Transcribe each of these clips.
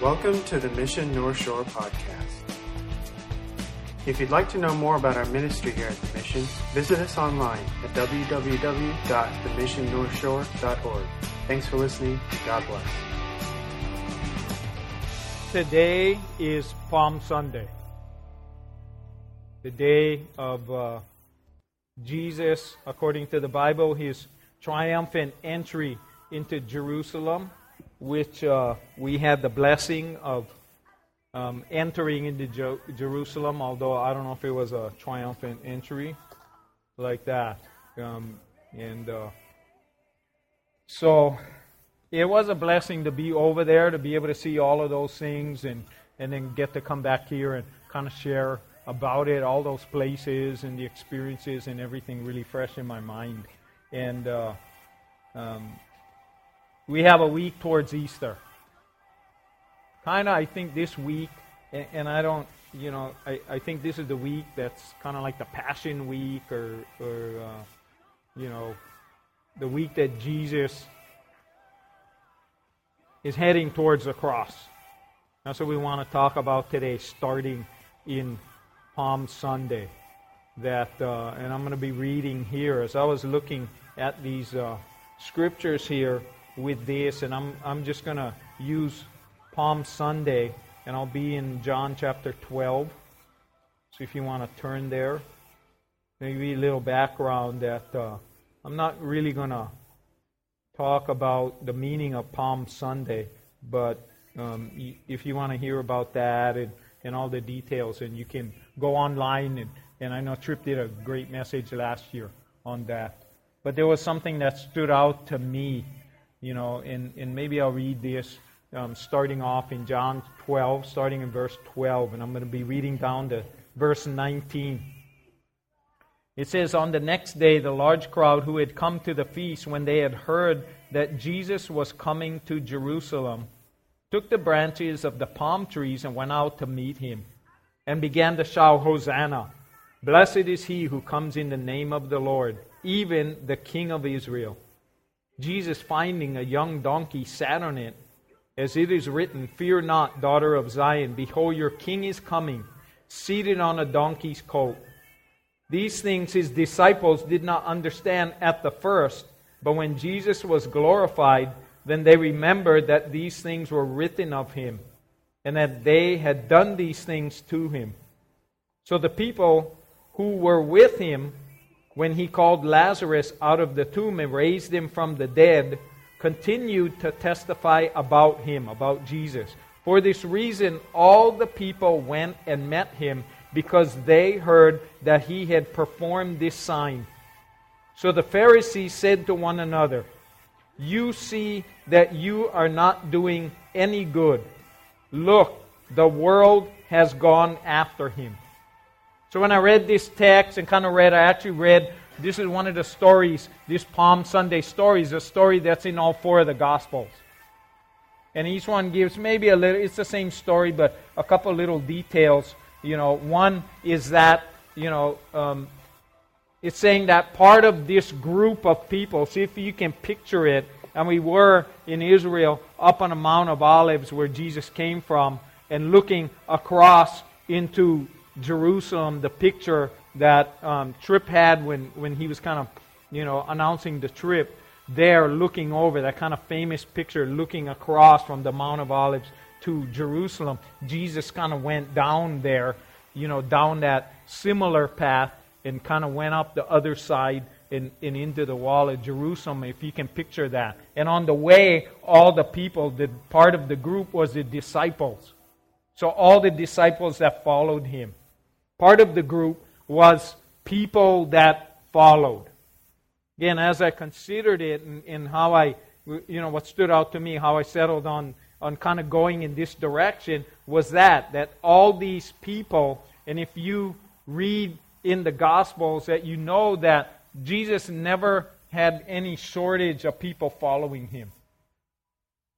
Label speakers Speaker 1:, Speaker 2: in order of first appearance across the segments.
Speaker 1: Welcome to the Mission North Shore podcast. If you'd like to know more about our ministry here at the Mission, visit us online at www.themissionnorthshore.org. Thanks for listening. God bless.
Speaker 2: Today is Palm Sunday, the day of uh, Jesus, according to the Bible, his triumphant entry into Jerusalem, which uh, we had the blessing of um, entering into Jerusalem, although I don't know if it was a triumphant entry like that. Um, and uh, so it was a blessing to be over there, to be able to see all of those things, and, and then get to come back here and kind of share about it, all those places and the experiences and everything really fresh in my mind. And uh, um, we have a week towards Easter. Kind of, I think this week, and, and, I don't, you know, I, I think this is the week that's kind of like the Passion Week or, or uh, you know, the week that Jesus is heading towards the cross. That's what we want to talk about today, starting in Palm Sunday. That, uh, and I'm going to be reading here as I was looking at these uh, scriptures here with this, and I'm, I'm just going to use Palm Sunday, and I'll be in John chapter 12. So if you want to turn there, maybe a little background that uh, I'm not really going to talk about the meaning of Palm Sunday, but um, if you want to hear about that and, and all the details, and you can go online, and, and I know Trip did a great message last year on that. But there was something that stood out to me, you know, and, and maybe I'll read this um, starting off in John 12, starting in verse 12, and I'm going to be reading down to verse 19. It says, On the next day, the large crowd who had come to the feast, when they had heard that Jesus was coming to Jerusalem, took the branches of the palm trees and went out to meet him, and began to shout, Hosanna! Blessed is he who comes in the name of the Lord even the king of Israel. Jesus, finding a young donkey, sat on it, as it is written, Fear not, daughter of Zion, behold, your king is coming, seated on a donkey's colt. These things his disciples did not understand at the first, but when Jesus was glorified, then they remembered that these things were written of him, and that they had done these things to him. So the people who were with him when he called Lazarus out of the tomb and raised him from the dead, continued to testify about him, about Jesus. For this reason, all the people went and met him because they heard that he had performed this sign. So the Pharisees said to one another, You see that you are not doing any good. Look, the world has gone after him. So when I read this text and kind of read, I actually read this is one of the stories, this Palm Sunday story is a story that's in all four of the Gospels. And each one gives maybe a little, it's the same story, but a couple little details. You know, one is that, you know, um, it's saying that part of this group of people, see if you can picture it, and we were in Israel up on the Mount of Olives where Jesus came from, and looking across into Jerusalem, the picture that um, Trip had when, when he was kind of, you know, announcing the trip there, looking over that kind of famous picture, looking across from the Mount of Olives to Jerusalem. Jesus kind of went down there, you know, down that similar path and kind of went up the other side and, and into the wall of Jerusalem, if you can picture that. And on the way, all the people, the part of the group was the disciples. So all the disciples that followed him. Part of the group was people that followed. Again, as I considered it and, and how I, you know, what stood out to me, how I settled on, on kind of going in this direction was that, that all these people, and if you read in the Gospels, that you know that Jesus never had any shortage of people following him.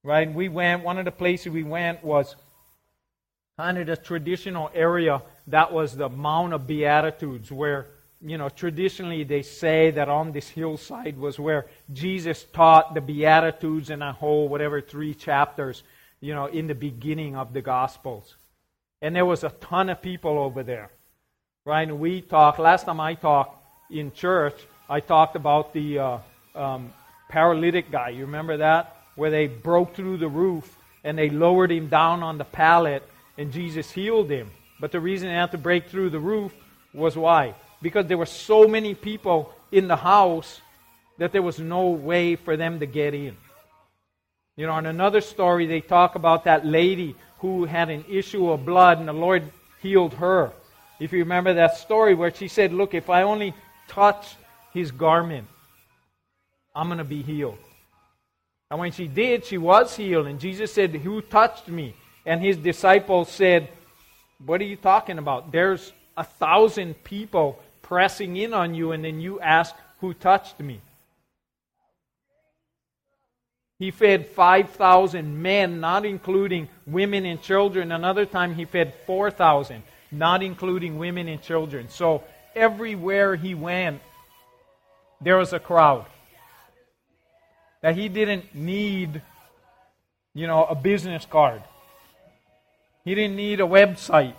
Speaker 2: Right? We went, one of the places we went was kind of the traditional area that was the Mount of Beatitudes, where, you know, traditionally they say that on this hillside was where Jesus taught the Beatitudes in a whole, whatever, three chapters. you know, in the beginning of the Gospels. And there was a ton of people over there. Right? And we talked, last time I talked in church, I talked about the uh, um, paralytic guy. You remember that? Where they broke through the roof and they lowered him down on the pallet and Jesus healed him. But the reason they had to break through the roof was why? Because there were so many people in the house that there was no way for them to get in. You know, in another story, they talk about that lady who had an issue of blood, and the Lord healed her. If you remember that story where she said, Look, if I only touch his garment, I'm going to be healed. And when she did, she was healed. And Jesus said, Who touched me? And his disciples said, What are you talking about? There's a thousand people pressing in on you, and then you ask, Who touched me? He fed 5,000 men, not including women and children. Another time he fed 4,000, not including women and children. So everywhere he went, there was a crowd. That he didn't need, you know, a business card. He didn't need a website.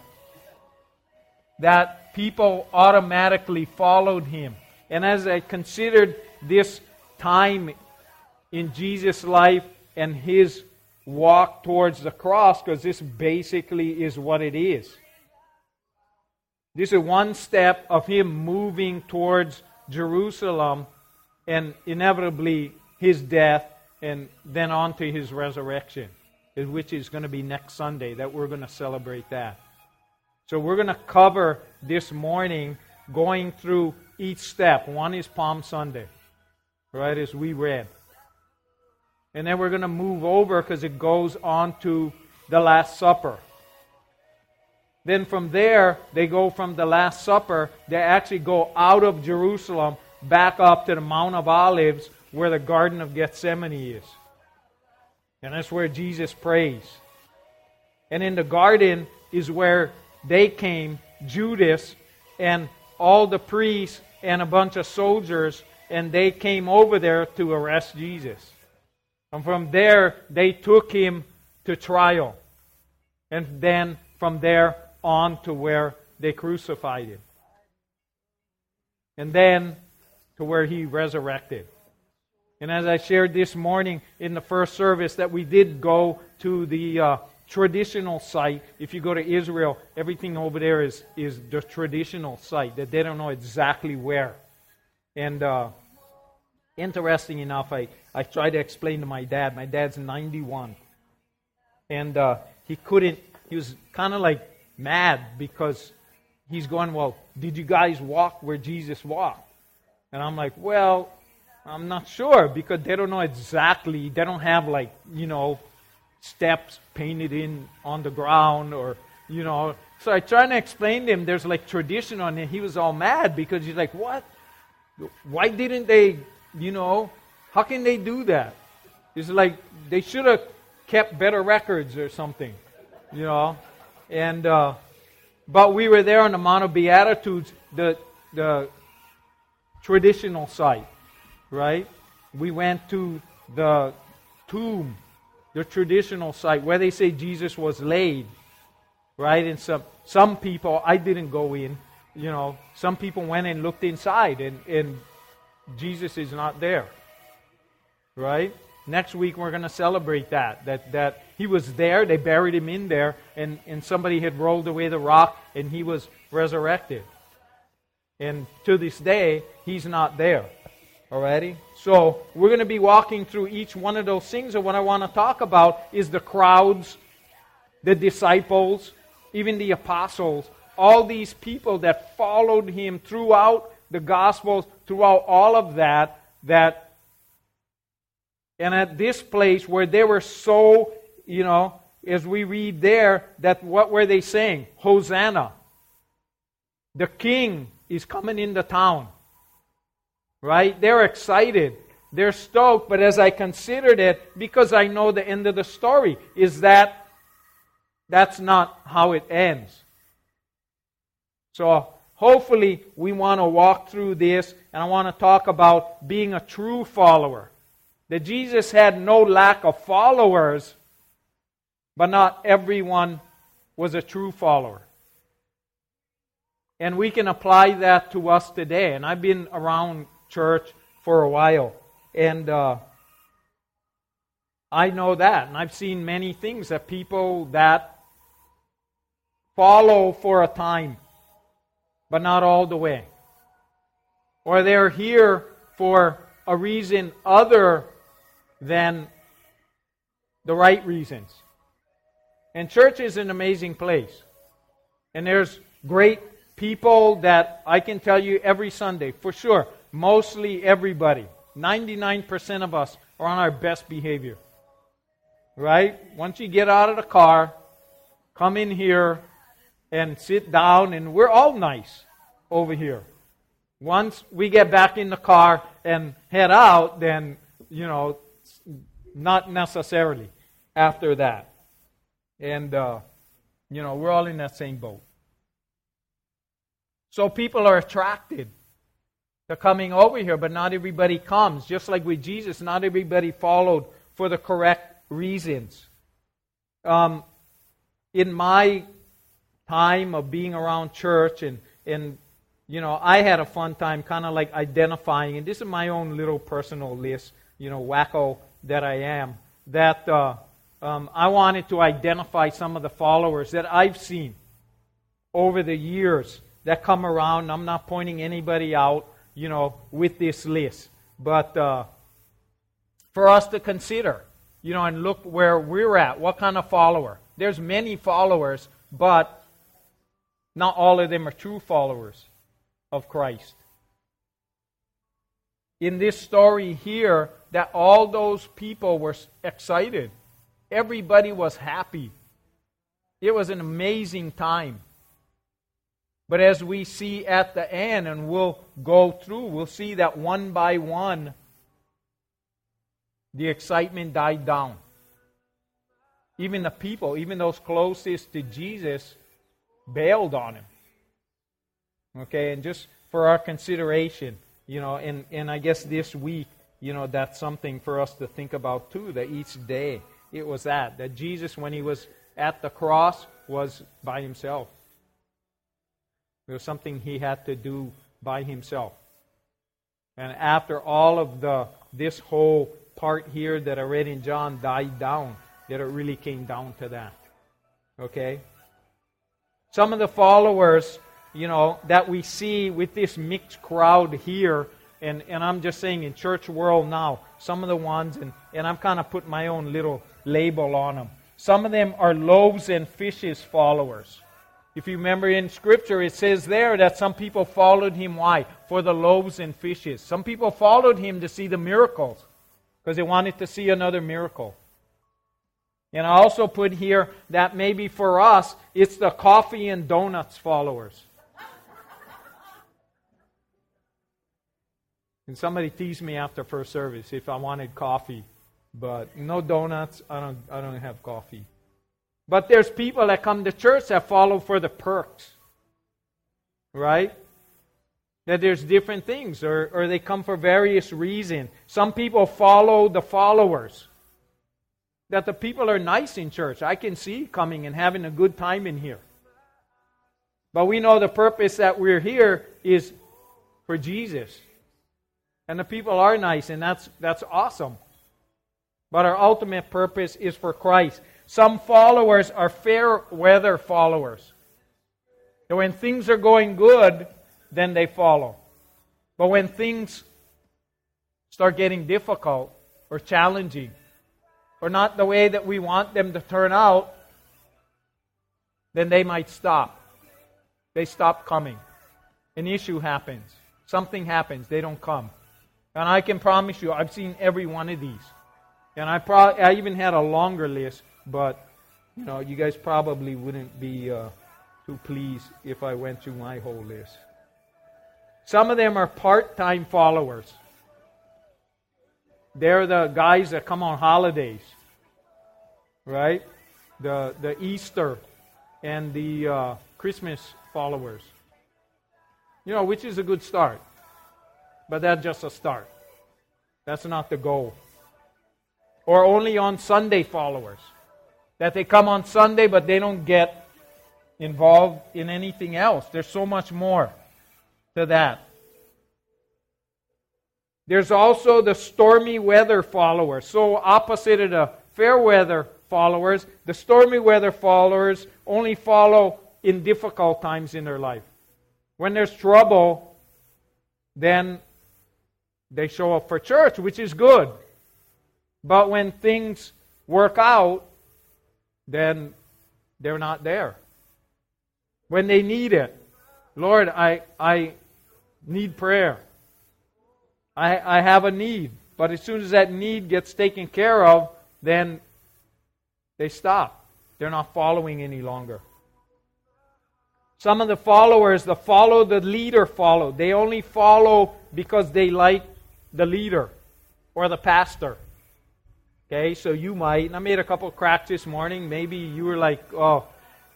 Speaker 2: That people automatically followed him. And as I considered this time in Jesus' life and his walk towards the cross because this basically is what it is. This is one step of him moving towards Jerusalem and inevitably his death and then on to his resurrection, which is going to be next Sunday that we're going to celebrate that. So we're going to cover this morning going through each step. One is Palm Sunday, right, as we read. And then we're going to move over because it goes on to the Last Supper. Then from there, they go from the Last Supper, they actually go out of Jerusalem back up to the Mount of Olives where the Garden of Gethsemane is. And that's where Jesus prays. And in the garden is where they came, Judas and all the priests and a bunch of soldiers, and they came over there to arrest Jesus. And from there, they took him to trial. And then from there on to where they crucified him. And then to where he resurrected. And as I shared this morning in the first service, that we did go to the uh, traditional site. If you go to Israel, everything over there is, is the traditional site, that they don't know exactly where. And uh, interesting enough, I, I tried to explain to my dad. My dad's 91. And uh, he couldn't, he was kind of like mad because he's going, Well, did you guys walk where Jesus walked? And I'm like, Well, I'm not sure because they don't know exactly. They don't have, like, you know, steps painted in on the ground or, you know. So I tried to explain to him there's like tradition on it. He was all mad because he's like, What? Why didn't they you know, how can they do that? It's like they should have kept better records or something, you know. And uh, but we were there on the Mount of Beatitudes, the the traditional site, right? We went to the tomb, the traditional site where they say Jesus was laid, right? And some some people, I didn't go in, you know. Some people went and looked inside, and and Jesus is not there. Right? Next week we're going to celebrate that. That that he was there, they buried him in there, and, and somebody had rolled away the rock and he was resurrected. And to this day, he's not there. Alrighty? So we're going to be walking through each one of those things, and what I want to talk about is the crowds, the disciples, even the apostles, all these people that followed him throughout the Gospels, throughout all of that, that, and at this place where they were so, you know, as we read there, that what were they saying? Hosanna. The king is coming in the town. Right? They're excited. They're stoked. But as I considered it, because I know the end of the story, is that that's not how it ends. So hopefully we want to walk through this and I want to talk about being a true follower. That Jesus had no lack of followers, but not everyone was a true follower. And we can apply that to us today. And I've been around church for a while. And uh, I know that. And I've seen many things that people that follow for a time, but not all the way. Or they're here for a reason other than the right reasons. And church is an amazing place. And there's great people that I can tell you every Sunday, for sure, mostly everybody, 99% of us are on our best behavior. Right? Once you get out of the car, come in here and sit down, and we're all nice over here. Once we get back in the car and head out, then, you know, not necessarily after that. And, uh, you know, we're all in that same boat. So people are attracted to coming over here, but not everybody comes. Just like with Jesus, not everybody followed for the correct reasons. Um, in my time of being around church and, and you know, I had a fun time kind of like identifying, and this is my own little personal list, you know, wacko that I am, that uh, um, I wanted to identify some of the followers that I've seen over the years that come around. I'm not pointing anybody out, you know, with this list, but uh, for us to consider, you know, and look where we're at. What kind of follower? There's many followers, but not all of them are true followers of Christ. In this story here, that all those people were excited. Everybody was happy. It was an amazing time. But as we see at the end, and we'll go through, we'll see that one by one, the excitement died down. Even the people, even those closest to Jesus, bailed on him. Okay, and just for our consideration, you know, and, and I guess this week, you know, that's something for us to think about too, that each day it was that. That Jesus, when he was at the cross, was by himself. It was something he had to do by himself. And after all of the this whole part here that I read in John died down, that it really came down to that. Okay? Some of the followers, you know, that we see with this mixed crowd here, and, and I'm just saying in church world now, some of the ones, and, and I'm kind of putting my own little label on them. Some of them are loaves and fishes followers. If you remember in Scripture, it says there that some people followed him. Why? For the loaves and fishes. Some people followed him to see the miracles because they wanted to see another miracle. And I also put here that maybe for us, it's the coffee and donuts followers. And somebody teased me after first service if I wanted coffee, but no donuts. I don't. I don't have coffee. But there's people that come to church that follow for the perks. Right? That there's different things, or, or they come for various reasons. Some people follow the followers. That the people are nice in church. I can see coming and having a good time in here. But we know the purpose that we're here is for Jesus. And the people are nice, and that's, that's awesome. But our ultimate purpose is for Christ. Some followers are fair weather followers. So when things are going good, then they follow. But when things start getting difficult or challenging, or not the way that we want them to turn out, then they might stop. They stop coming. An issue happens. Something happens. They don't come. And I can promise you, I've seen every one of these. And I, pro- I even had a longer list but, you know, you guys probably wouldn't be uh, too pleased if I went through my whole list. Some of them are part time followers. They're the guys that come on holidays, right? The, the Easter and the uh, Christmas followers. You know, which is a good start. But that's just a start. That's not the goal. Or only on Sunday followers. That they come on Sunday, but they don't get involved in anything else. There's so much more to that. There's also the stormy weather followers. So, opposite of the fair weather followers, the stormy weather followers only follow in difficult times in their life. When there's trouble, then they show up for church, which is good. But when things work out, then they're not there. When they need it, Lord, I, I need prayer. I, I have a need. But as soon as that need gets taken care of, then they stop. They're not following any longer. Some of the followers, the follow the leader follow. They only follow because they like the leader or the pastor. Okay, so you might, and I made a couple cracks this morning. Maybe you were like, oh,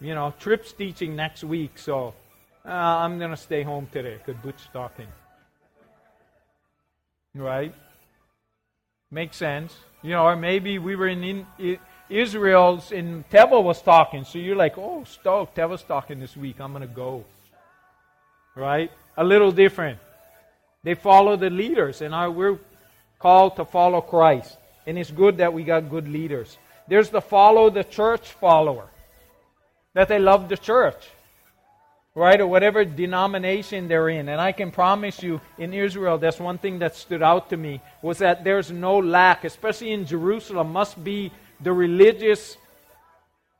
Speaker 2: you know, Trip's teaching next week, so uh, I'm going to stay home today because Butch talking. Right? Makes sense. You know, or maybe we were in, in Israel's in Teva was talking, so you're like, oh, stoked, Teva's talking this week. I'm going to go. Right? A little different. They follow the leaders, and our, we're called to follow Christ. And it's good that we got good leaders. There's the follow the church follower, that they love the church, right? Or whatever denomination they're in. And I can promise you, in Israel, that's one thing that stood out to me was that there's no lack, especially in Jerusalem, must be the religious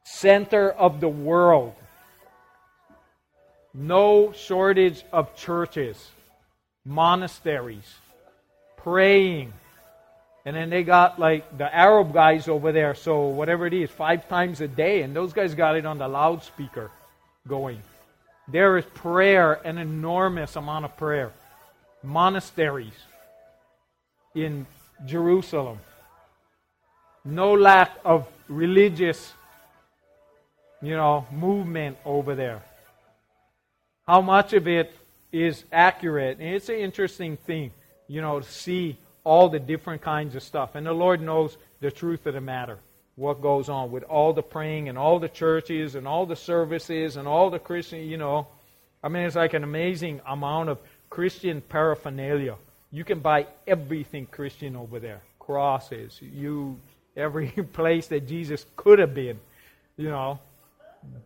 Speaker 2: center of the world. No shortage of churches monasteries, praying. And then they got like the Arab guys over there, so whatever it is, five times a day, and those guys got it on the loudspeaker going. There is prayer, an enormous amount of prayer. Monasteries in Jerusalem. No lack of religious, you know, movement over there. How much of it is accurate. And it's an interesting thing, you know, to see all the different kinds of stuff. And the Lord knows the truth of the matter, what goes on with all the praying and all the churches and all the services and all the Christian, you know. I mean, it's like an amazing amount of Christian paraphernalia. You can buy everything Christian over there. Crosses, you every place that Jesus could have been, you know,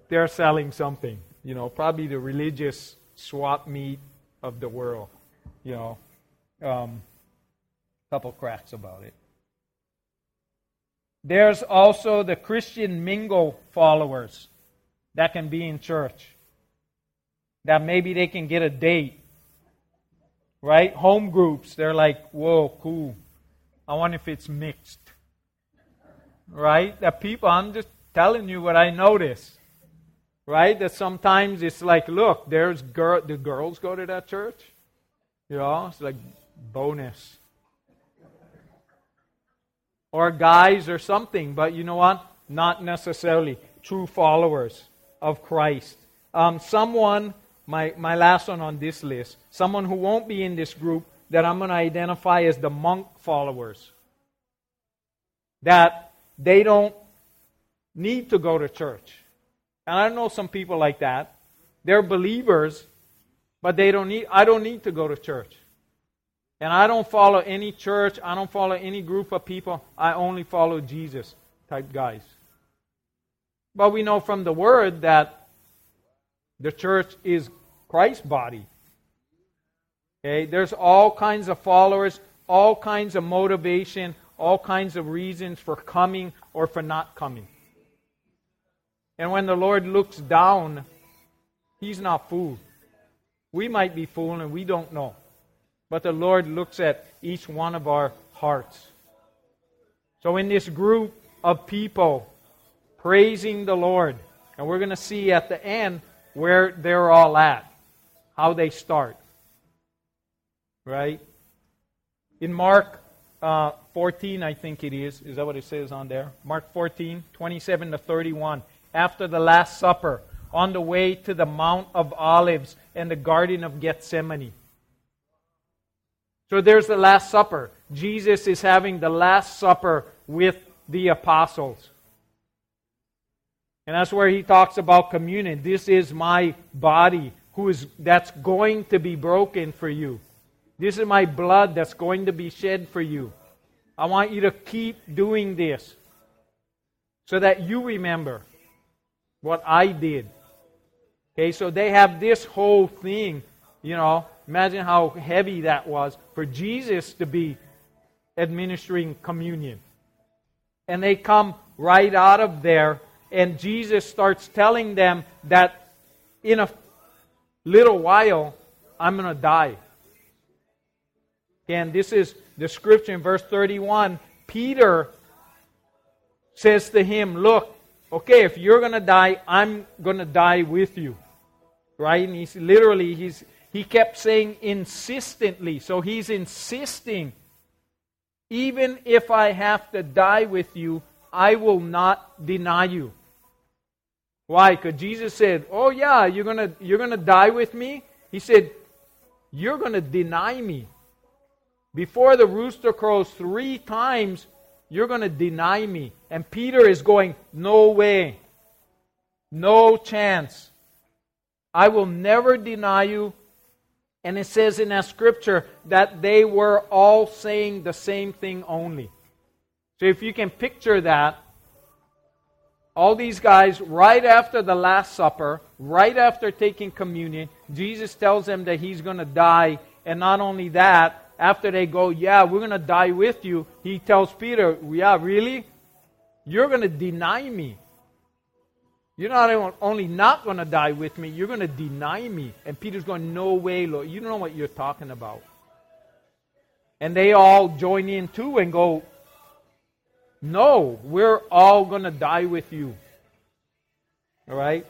Speaker 2: they're selling something. You know, probably the religious swap meet of the world. You know, um, couple cracks about it. There's also the Christian mingle followers that can be in church. That maybe they can get a date. Right? Home groups, they're like, whoa, cool. I wonder if it's mixed. Right? That people, I'm just telling you what I notice right? That sometimes it's like, look, there's girl, the girls go to that church. You know, it's like bonus. Or guys or something, but you know what? Not necessarily true followers of Christ. Um, someone, my, my last one on this list, someone who won't be in this group that I'm going to identify as the monk followers. That they don't need to go to church. And I know some people like that. They're believers, but they don't need I don't need to go to church. And I don't follow any church, I don't follow any group of people. I only follow Jesus type guys. But we know from the word that the church is Christ's body. Okay, there's all kinds of followers, all kinds of motivation, all kinds of reasons for coming or for not coming. And when the Lord looks down, He's not fooled. We might be fooled and we don't know. But the Lord looks at each one of our hearts. So, in this group of people praising the Lord, and we're going to see at the end where they're all at, how they start. Right? In Mark uh, 14, I think it is. Is that what it says on there? Mark 14, 27 to 31 after the Last Supper on the way to the Mount of Olives and the Garden of Gethsemane. So there's the Last Supper. Jesus is having the Last Supper with the apostles. And that's where he talks about communion. This is my body who is that's going to be broken for you. This is my blood that's going to be shed for you. I want you to keep doing this so that you remember what I did. Okay, so they have this whole thing, you know, imagine how heavy that was for Jesus to be administering communion. And they come right out of there, and Jesus starts telling them that in a little while, I'm going to die. And this is the scripture in verse 31. Peter says to him, Look, okay, if you're going to die, I'm going to die with you. Right? And he's literally, he's, he kept saying insistently. So he's insisting, even if I have to die with you, I will not deny you. Why? Because Jesus said, Oh, yeah, you're going you're going to die with me? He said, You're going to deny me. Before the rooster crows three times, you're going to deny me. And Peter is going, No way. No chance. I will never deny you. And it says in that scripture that they were all saying the same thing only. So if you can picture that, all these guys, right after the Last Supper, right after taking communion, Jesus tells them that he's going to die. And not only that, after they go, Yeah, we're going to die with you, he tells Peter, Yeah, really? You're going to deny me. You're not only not going to die with me, you're going to deny me. And Peter's going, No way, Lord. You don't know what you're talking about. And they all join in too and go, no, we're all going to die with you. All right?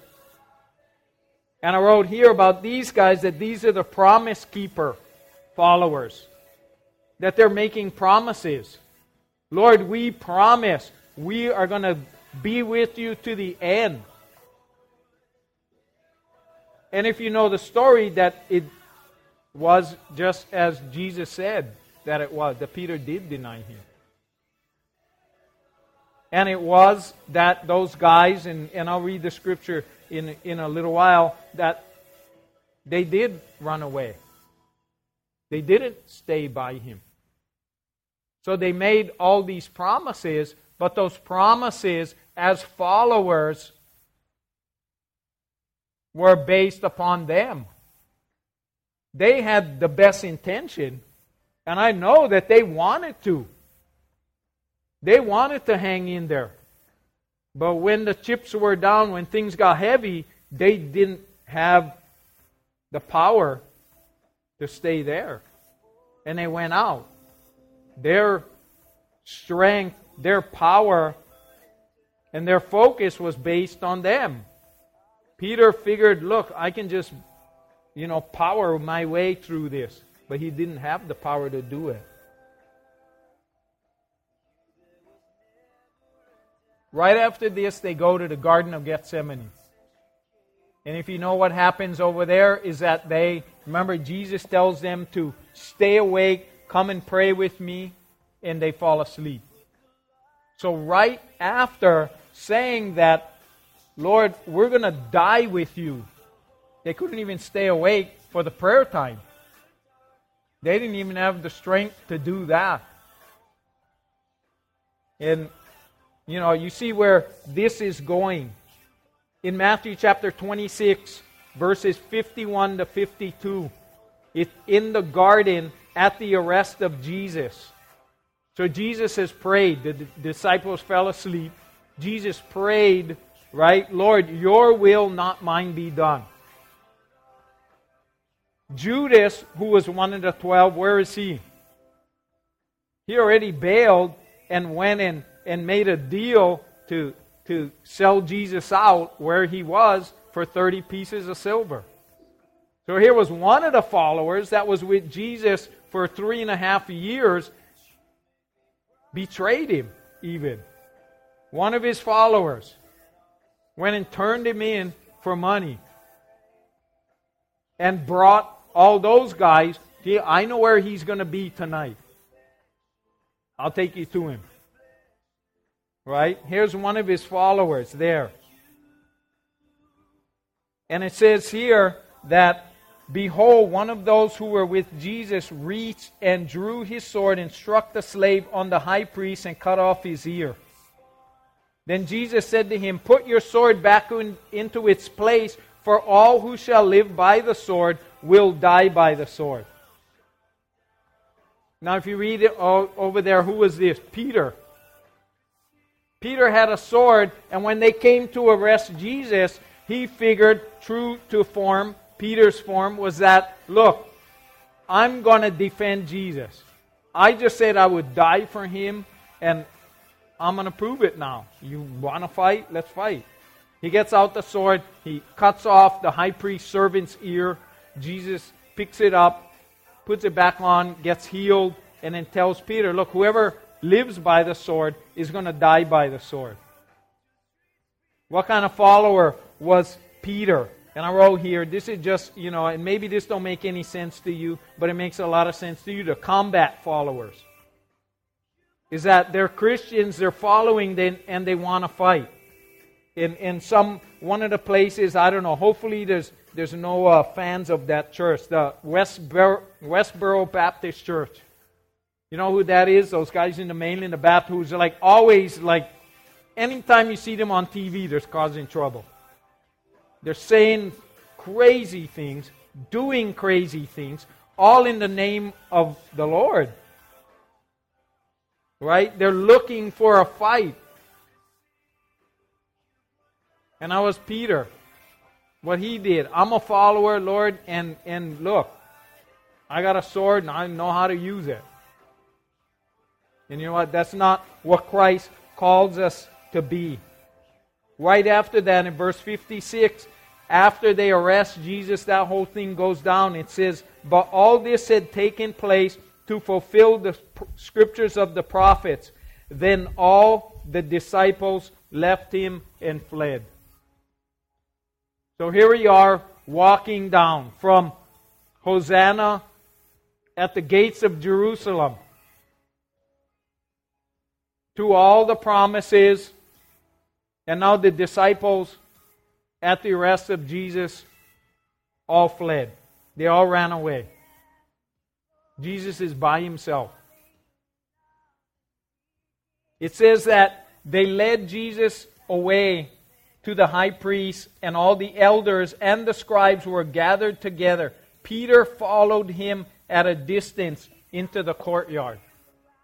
Speaker 2: And I wrote here about these guys that these are the promise keeper followers. That they're making promises. Lord, we promise we are going to be with you to the end. And if you know the story, that it was just as Jesus said that it was, that Peter did deny him. And it was that those guys, and, and I'll read the scripture in, in a little while, that they did run away. They didn't stay by him. So they made all these promises, but those promises, as followers, were based upon them. They had the best intention, and I know that they wanted to. They wanted to hang in there. But when the chips were down, when things got heavy, they didn't have the power to stay there. And they went out. Their strength, their power, and their focus was based on them. Peter figured, look, I can just, you know, power my way through this. But he didn't have the power to do it. Right after this, they go to the Garden of Gethsemane. And if you know what happens over there, is that they, remember, Jesus tells them to stay awake, come and pray with me, and they fall asleep. So, right after saying that, Lord, we're going to die with you, they couldn't even stay awake for the prayer time. They didn't even have the strength to do that. And you know, you see where this is going. In Matthew chapter 26, verses 51 to 52, it's in the garden at the arrest of Jesus. So Jesus has prayed. The disciples fell asleep. Jesus prayed, right? Lord, your will, not mine, be done. Judas, who was one of the twelve, where is he? He already bailed and went and and made a deal to, to sell Jesus out where he was for 30 pieces of silver. So here was one of the followers that was with Jesus for three and a half years, betrayed him even. One of his followers went and turned him in for money and brought all those guys. I know where he's going to be tonight. I'll take you to him. Right? Here's one of his followers there. And it says here that, Behold, one of those who were with Jesus reached and drew his sword and struck the slave on the high priest and cut off his ear. Then Jesus said to him, Put your sword back in, into its place, for all who shall live by the sword will die by the sword. Now, if you read it over there, who was this? Peter. Peter had a sword, and when they came to arrest Jesus, he figured, true to form, Peter's form, was that, look, I'm going to defend Jesus. I just said I would die for him, and I'm going to prove it now. You want to fight? Let's fight. He gets out the sword, he cuts off the high priest's servant's ear. Jesus picks it up, puts it back on, gets healed, and then tells Peter, Look, whoever lives by the sword is going to die by the sword. What kind of follower was Peter? And I wrote here, this is just, you know, and maybe this don't make any sense to you, but it makes a lot of sense to you. The combat followers. Is that they're Christians, they're following, them, and they want to fight. In, in some, one of the places, I don't know, hopefully there's, there's no uh, fans of that church, the Westboro, Westboro Baptist Church. You know who that is? Those guys in the mainland, the Baptist, who's like always like, anytime you see them on TV, they're causing trouble. They're saying crazy things, doing crazy things, all in the name of the Lord. Right? They're looking for a fight. And I was Peter. What he did. I'm a follower, Lord, and, and look, I got a sword and I know how to use it. And you know what? That's not what Christ calls us to be. Right after that, in verse 56, after they arrest Jesus, that whole thing goes down. It says, But all this had taken place to fulfill the scriptures of the prophets. Then all the disciples left him and fled. So here we are walking down from Hosanna at the gates of Jerusalem to all the promises. And now the disciples, at the arrest of Jesus, all fled. They all ran away. Jesus is by himself. It says that they led Jesus away to the high priest, and all the elders and the scribes were gathered together. Peter followed him at a distance into the courtyard.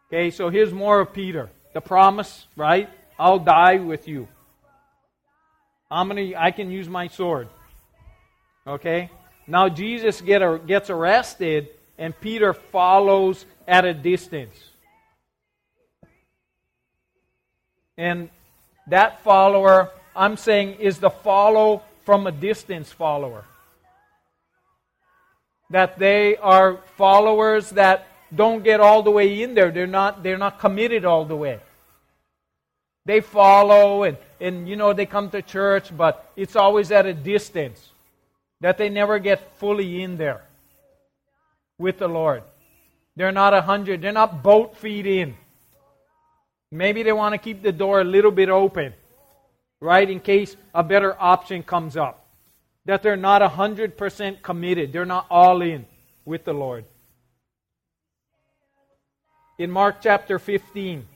Speaker 2: Okay, so here's more of Peter the promise, right? I'll die with you. I'm gonna, I can use my sword. Okay? Now Jesus get a, gets arrested, and Peter follows at a distance. And that follower, I'm saying, is the follow from a distance follower. That they are followers that don't get all the way in there. They're not, they're not committed all the way. They follow and, and, you know, they come to church, but it's always at a distance. That they never get fully in there with the Lord. They're not a hundred, they're not boat feet in. Maybe they want to keep the door a little bit open, right, in case a better option comes up. That they're not a hundred percent committed. They're not all in with the Lord in Mark chapter 15.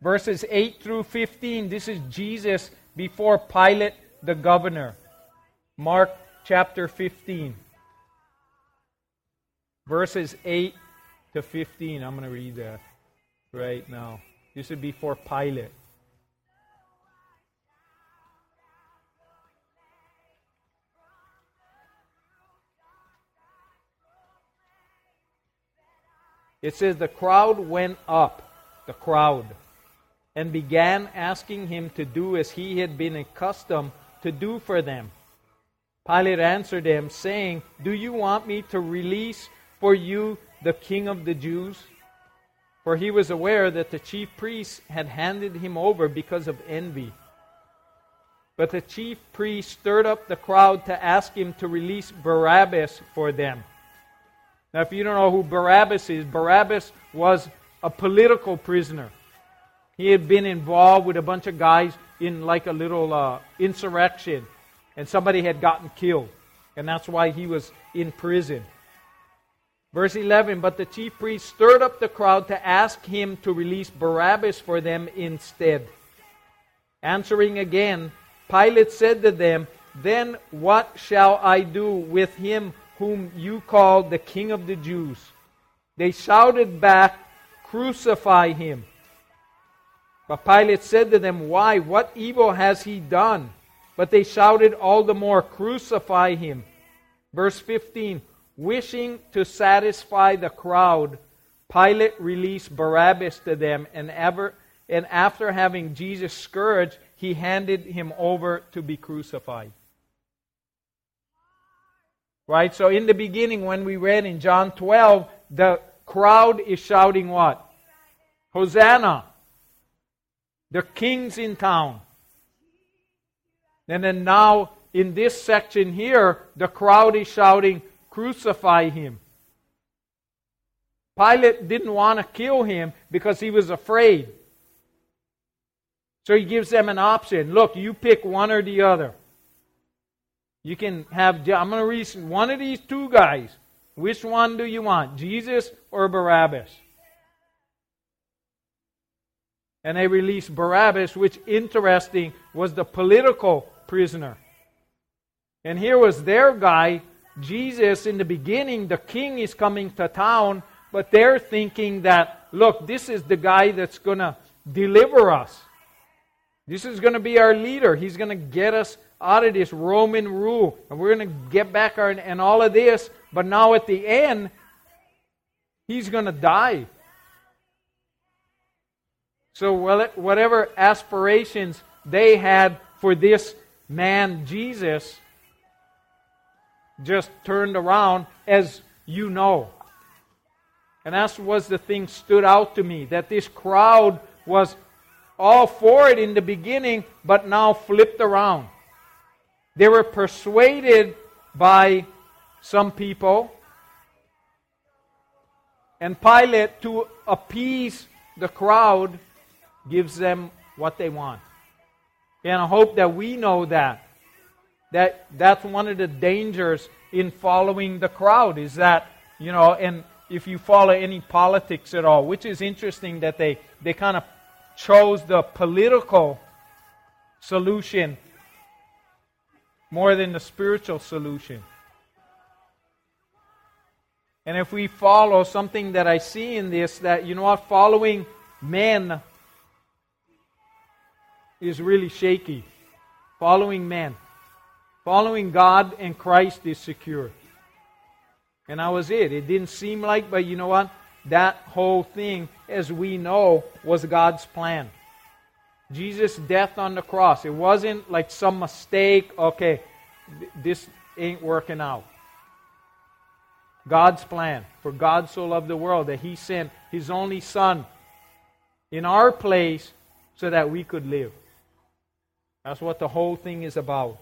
Speaker 2: Verses 8 through 15, this is Jesus before Pilate the governor. Mark chapter 15. Verses 8 to 15. I'm going to read that right now. This would be for Pilate. It says the crowd went up, the crowd, and began asking him to do as he had been accustomed to do for them. Pilate answered them, saying, Do you want me to release for you the king of the Jews? For he was aware that the chief priests had handed him over because of envy. But the chief priests stirred up the crowd to ask him to release Barabbas for them. Now, if you don't know who Barabbas is, Barabbas was a political prisoner. He had been involved with a bunch of guys in like a little uh, insurrection. and somebody had gotten killed. And that's why he was in prison. Verse 11 But the chief priests stirred up the crowd to ask him to release Barabbas for them instead. Answering again, Pilate said to them, Then what shall I do with him whom you call the King of the Jews? They shouted back, Crucify him. But Pilate said to them, Why? What evil has he done? But they shouted all the more, Crucify him. Verse 15 Wishing to satisfy the crowd, Pilate released Barabbas to them, and, ever, and after having Jesus scourged, he handed him over to be crucified. Right? So, in the beginning, when we read in John 12, the crowd is shouting what? Hosanna! The king's in town. And then now, in this section here, the crowd is shouting, Crucify him. Pilate didn't want to kill him because he was afraid. So he gives them an option. Look, you pick one or the other. You can have, I'm going to read one of these two guys. Which one do you want, Jesus or Barabbas? And they released Barabbas, which, interesting, was the political prisoner. And here was their guy Jesus, in the beginning, the king is coming to town, but they're thinking that, look, this is the guy that's going to deliver us. This is going to be our leader. He's going to get us out of this Roman rule. And we're going to get back our, and all of this. But now at the end, he's going to die. So, whatever aspirations they had for this man, Jesus, just turned around, as you know. And that was the thing stood out to me that this crowd was all for it in the beginning, but now flipped around. They were persuaded by some people, and Pilate, to appease the crowd, gives them what they want. And I hope that we know that that that's one of the dangers in following the crowd is that you know and if you follow any politics at all which is interesting that they they kind of chose the political solution more than the spiritual solution. And if we follow something that i see in this that you know what following men is really shaky. Following men Following God and Christ is secure. And that was it. It didn't seem like, but you know what? That whole thing, as we know, was God's plan. Jesus' death on the cross. It wasn't like some mistake. Okay, this ain't working out. God's plan. For God so loved the world that He sent His only Son in our place so that we could live. That's what the whole thing is about.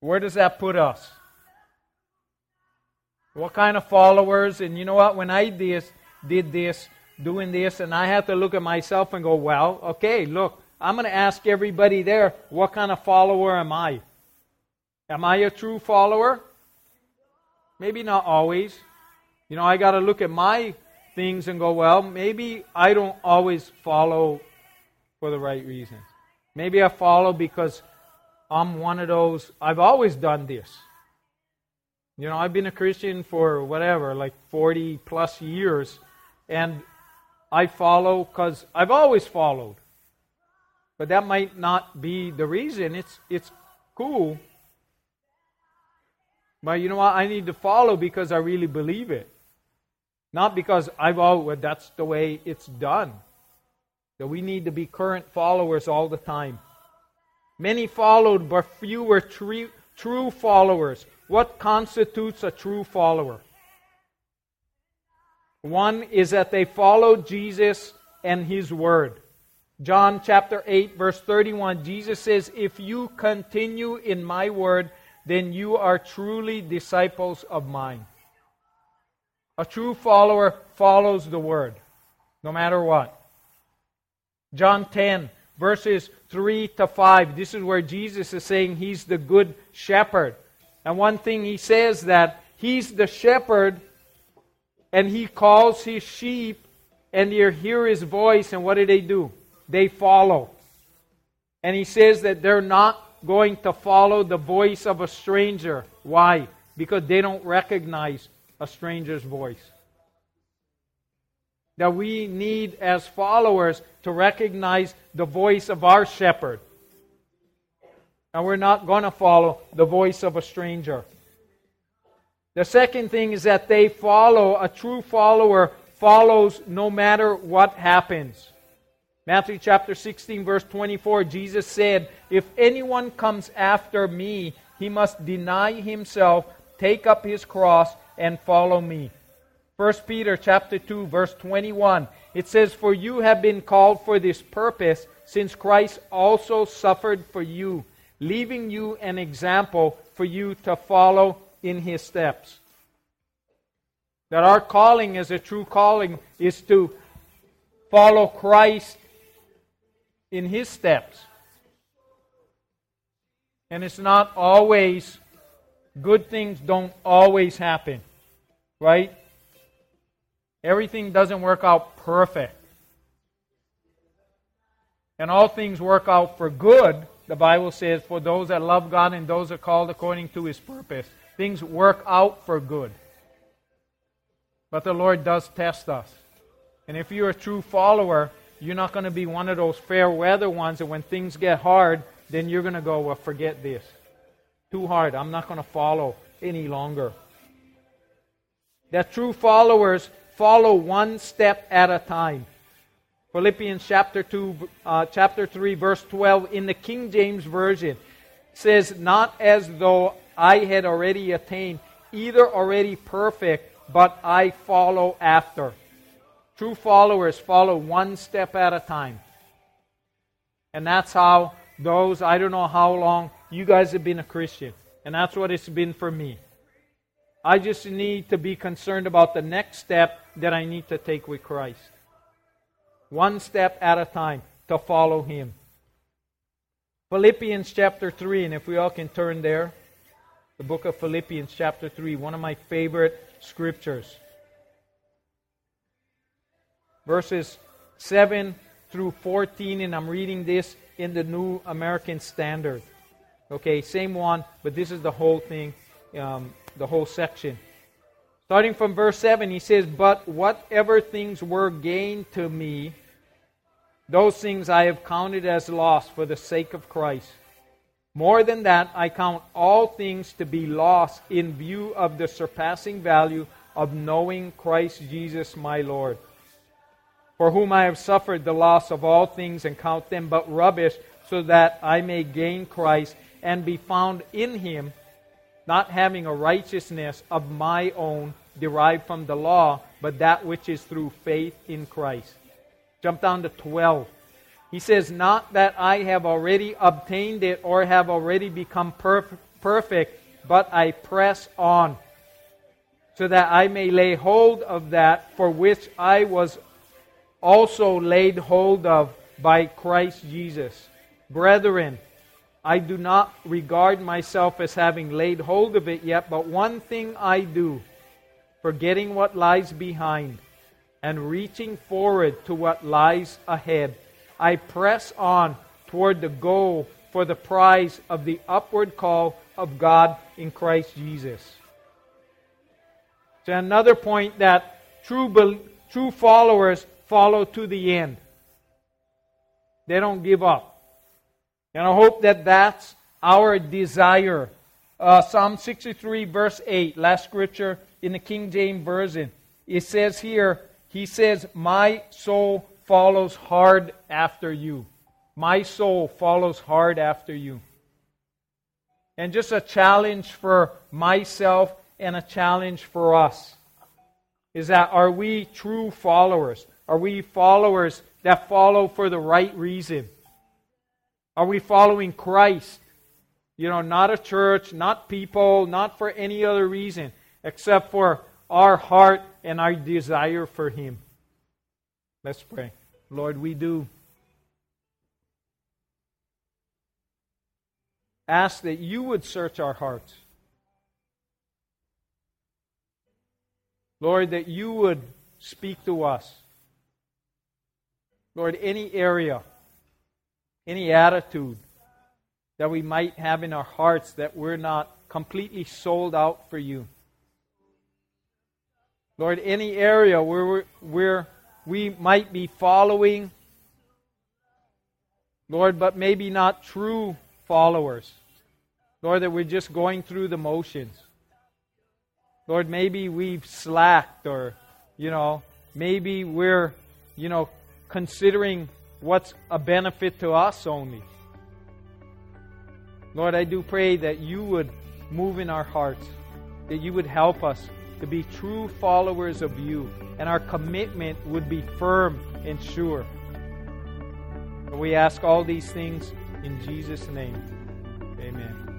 Speaker 2: Where does that put us? What kind of followers? And you know what? When I did, did this, doing this, and I had to look at myself and go, well, okay, look, I'm going to ask everybody there, what kind of follower am I? Am I a true follower? Maybe not always. You know, I got to look at my things and go, well, maybe I don't always follow for the right reasons. Maybe I follow because I'm one of those, I've always done this. You know, I've been a Christian for whatever, like 40 plus years, and I follow because I've always followed. But that might not be the reason. It's, it's cool. But you know what? I need to follow because I really believe it. Not because I've always, that's the way it's done. That we need to be current followers all the time. Many followed, but few were true, true followers. What constitutes a true follower? One is that they followed Jesus and his word. John chapter 8, verse 31, Jesus says, If you continue in my word, then you are truly disciples of mine. A true follower follows the word, no matter what. John 10, verses 3 to 5. This is where Jesus is saying he's the good shepherd. And one thing he says that he's the shepherd and he calls his sheep and they hear his voice and what do they do? They follow. And he says that they're not going to follow the voice of a stranger. Why? Because they don't recognize a stranger's voice. That we need, as followers, to recognize the voice of our shepherd. And we're not going to follow the voice of a stranger. The second thing is that they follow, a true follower follows no matter what happens. Matthew chapter 16, verse 24, Jesus said, If anyone comes after me, he must deny himself, take up his cross, and follow me. 1 Peter chapter 2, verse 21, it says, For you have been called for this purpose, since Christ also suffered for you, leaving you an example for you to follow in his steps. That our calling as a true calling is to follow Christ in his steps. And it's not always, good things don't always happen, right? Everything doesn't work out perfect. And all things work out for good, the Bible says, for those that love God and those that are called according to his purpose. Things work out for good. But the Lord does test us. And if you're a true follower, you're not going to be one of those fair weather ones, and when things get hard, then you're going to go, well, forget this. Too hard. I'm not going to follow any longer. That true followers follow one step at a time. Philippians chapter 2, uh, chapter 3, verse 12 in the King James Version says, Not as though I had already attained, either already perfect, but I follow after. True followers follow one step at a time. And that's how those, I don't know how long, you guys have been a Christian. And that's what it's been for me. I just need to be concerned about the next step that I need to take with Christ. One step at a time to follow Him. Philippians chapter 3, and if we all can turn there, the book of Philippians chapter 3, one of my favorite scriptures verses 7 through 14, and I'm reading this in the New American Standard. Okay, same one, but this is the whole thing, um, the whole section. Starting from verse 7, he says, But whatever things were gained to me, those things I have counted as loss for the sake of Christ. More than that, I count all things to be lost in view of the surpassing value of knowing Christ Jesus my Lord for whom I have suffered the loss of all things and count them but rubbish, so that I may gain Christ and be found in him, not having a righteousness of my own derived from the law, but that which is through faith in Christ. Jump down to 12. He says, Not that I have already obtained it or have already become perf- perfect, but I press on, so that I may lay hold of that for which I was also laid hold of by Christ Jesus. Brethren, I do not regard myself as having laid hold of it yet, but one thing I do, forgetting what lies behind and reaching forward to what lies ahead, I press on toward the goal for the prize of the upward call of God in Christ Jesus. So another point that true, true followers follow to the end. They don't give up. And I hope that that's our desire. Uh, Psalm 63, verse 8, last scripture in the King James Version. It says here, He says, My soul follows hard after you. My soul follows hard after you. And just a challenge for myself and a challenge for us is that are we true followers? Are we followers that follow for the right reason? Are we following Christ? You know, not a church, not people, not for any other reason except for our heart and our desire for Him. Let's pray. Lord, we do ask that you would search our hearts. Lord, that you would speak to us. Lord, any area any attitude that we might have in our hearts that we're not completely sold out for you. Lord, any area where, where we might be following, Lord, but maybe not true followers. Lord, that we're just going through the motions. Lord, maybe we've slacked or, you know, maybe we're, you know, considering what's a benefit to us only. Lord, I do pray that you would move in our hearts, that you would help us to be true followers of you, and our commitment would be firm and sure. We ask all these things in Jesus' name. Amen.